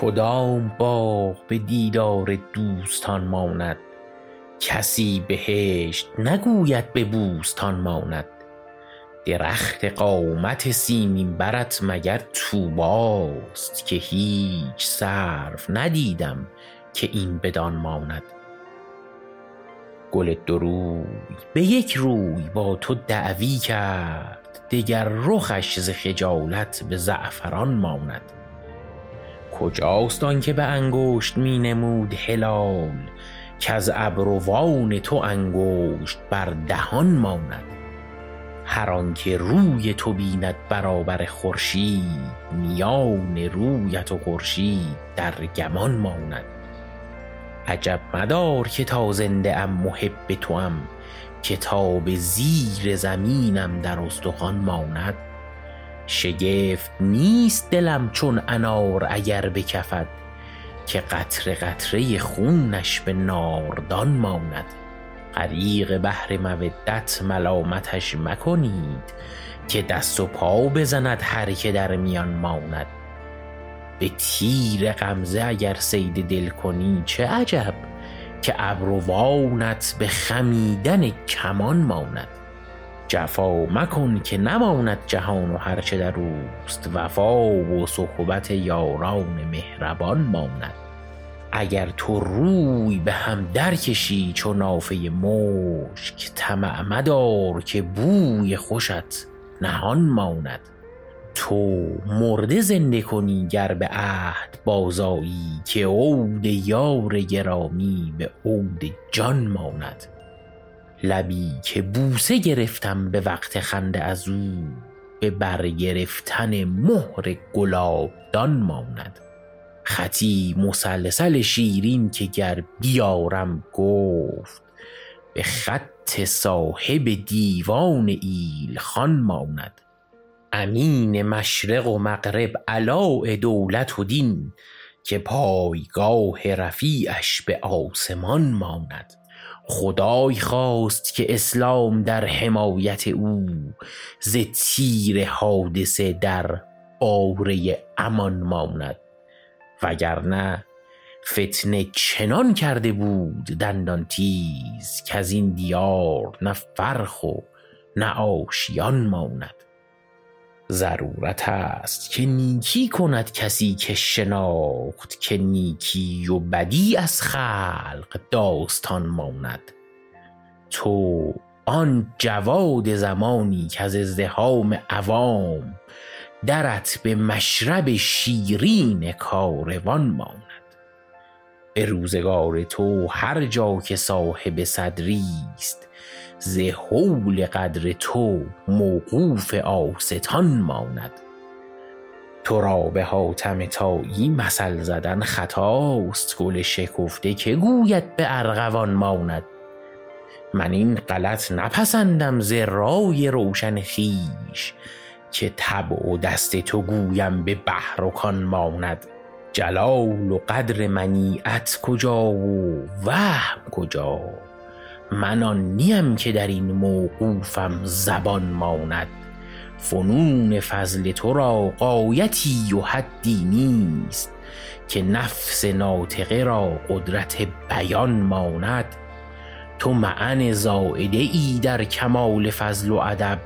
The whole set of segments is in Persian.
کدام باغ به دیدار دوستان ماند؟ کسی بهشت نگوید به بوستان ماند؟ درخت قامت سیمین برت مگر طوباست که هیچ سرو ندیدم که این بدان ماند؟ گل دو روی به یک روی با تو دعوی کرد دگر رخش ز خجالت به زعفران ماند؟ کجاست آن که به انگشت می نمود هلال کز ابروان تو انگشت بر دهان ماند. هر آن که روی تو بیند برابر خورشید میان رویت و خورشید در گمان ماند. عجب مدار که تا زنده ام محب توام که تا به زیر زمینم در استخوان ماند. شگفت نیست دلم چون انار اگر بکفد که قطره قطره خونش به ناردان ماند. غریق بحر مودت ملامتش مکنید که دست و پا بزند هر که در میان ماند. به تیر غمزه اگر صید دل کنی چه عجب که ابروانت به خمیدن کمان ماند. جفا مکن که نماند جهان و هر چه در اوست. وفا و صحبت یاران مهربان ماند. اگر تو روی به هم درکشی چو نافه مشک طمع مدار که بوی خوشت نهان ماند. تو مرده زنده کنی گر به عهد بازآیی که عود یار گرامی به عود جان ماند. لبی که بوسه گرفتم به وقت خنده از او به برگرفتن مهر گلابدان ماند. خطی مسلسل شیرین که گر بیارم گفت به خط صاحب دیوان ایلخان ماند. امین مشرق و مغرب علاء دولت و دین که پایگاه رفیعش به آسمان ماند. خدای خواست که اسلام در حمایت او ز تیر حادثه در باره امان ماند وگرنه فتنه چنان کرده بود دندان تیز کز این دیار نه فرخ و نه آشیان ماند. ضرورت است که نیکی کند کسی که شناخت که نیکی و بدی از خلق داستان ماند. تو آن جواد زمانی کز ازدحام عوام درت به مشرب شیرین کاروان ماند. به روزگار تو هر جا که صاحب صدری است ز هول قدر تو موقوف آستان ماند. تو را به حاتم طایی مثل زدن خطاست گل شکفته که گوید به ارغوان ماند. من این غلط نپسندم ز رای روشن خویش که طبع و دست تو گویم به بحر و کان ماند. جلال و قدر منیعت کجا و وهم کجا؟ من آن نیم که در این موقوفم زبان ماند. فنون فضل تو را غایتی و حدی نیست که نفس ناطقه را قدرت بیان ماند. تو معنی زایده ای در کمال فضل و ادب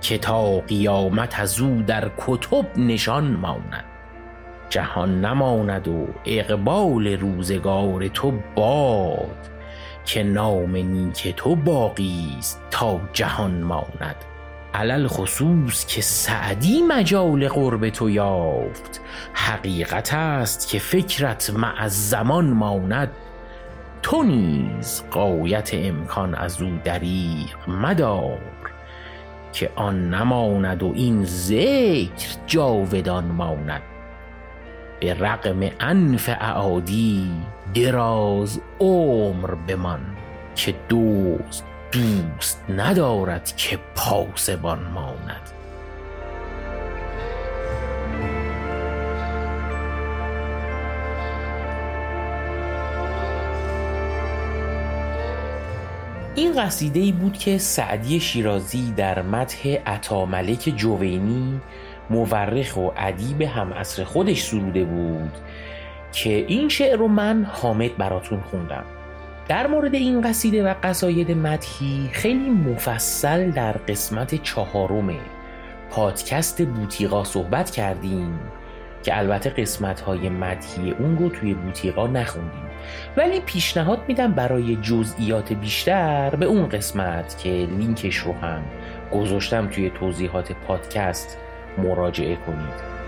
که تا قیامت از او در کتب نشان ماند. جهان نماند و اقبال روزگار تو باد. که نام نیک تو باقی است تا جهان ماند. علی الخصوص که سعدی مجال قرب تو یافت. حقیقت است که فکرت مع الزمان ماند. تو نیز غایت امکان از او دریغ مدار که آن نماند و این ذکر جاودان ماند. به رغم انف اعادی دراز عمر بمان که دزد دوست ندارد که پاسبان ماند. این قصیده ای بود که سعدی شیرازی در مدح عطاملک جوینی مورخ و ادیب هم عصر خودش سروده بود که این شعر رو من حامد براتون خوندم. در مورد این قصیده و قصاید مدهی خیلی مفصل در قسمت چهارم پادکست بوتیقا صحبت کردیم که البته قسمت های مدهی اون رو توی بوتیقا نخوندیم. ولی پیشنهاد میدم برای جزئیات بیشتر به اون قسمت که لینکش رو هم گذاشتم توی توضیحات پادکست مراجعه کنید.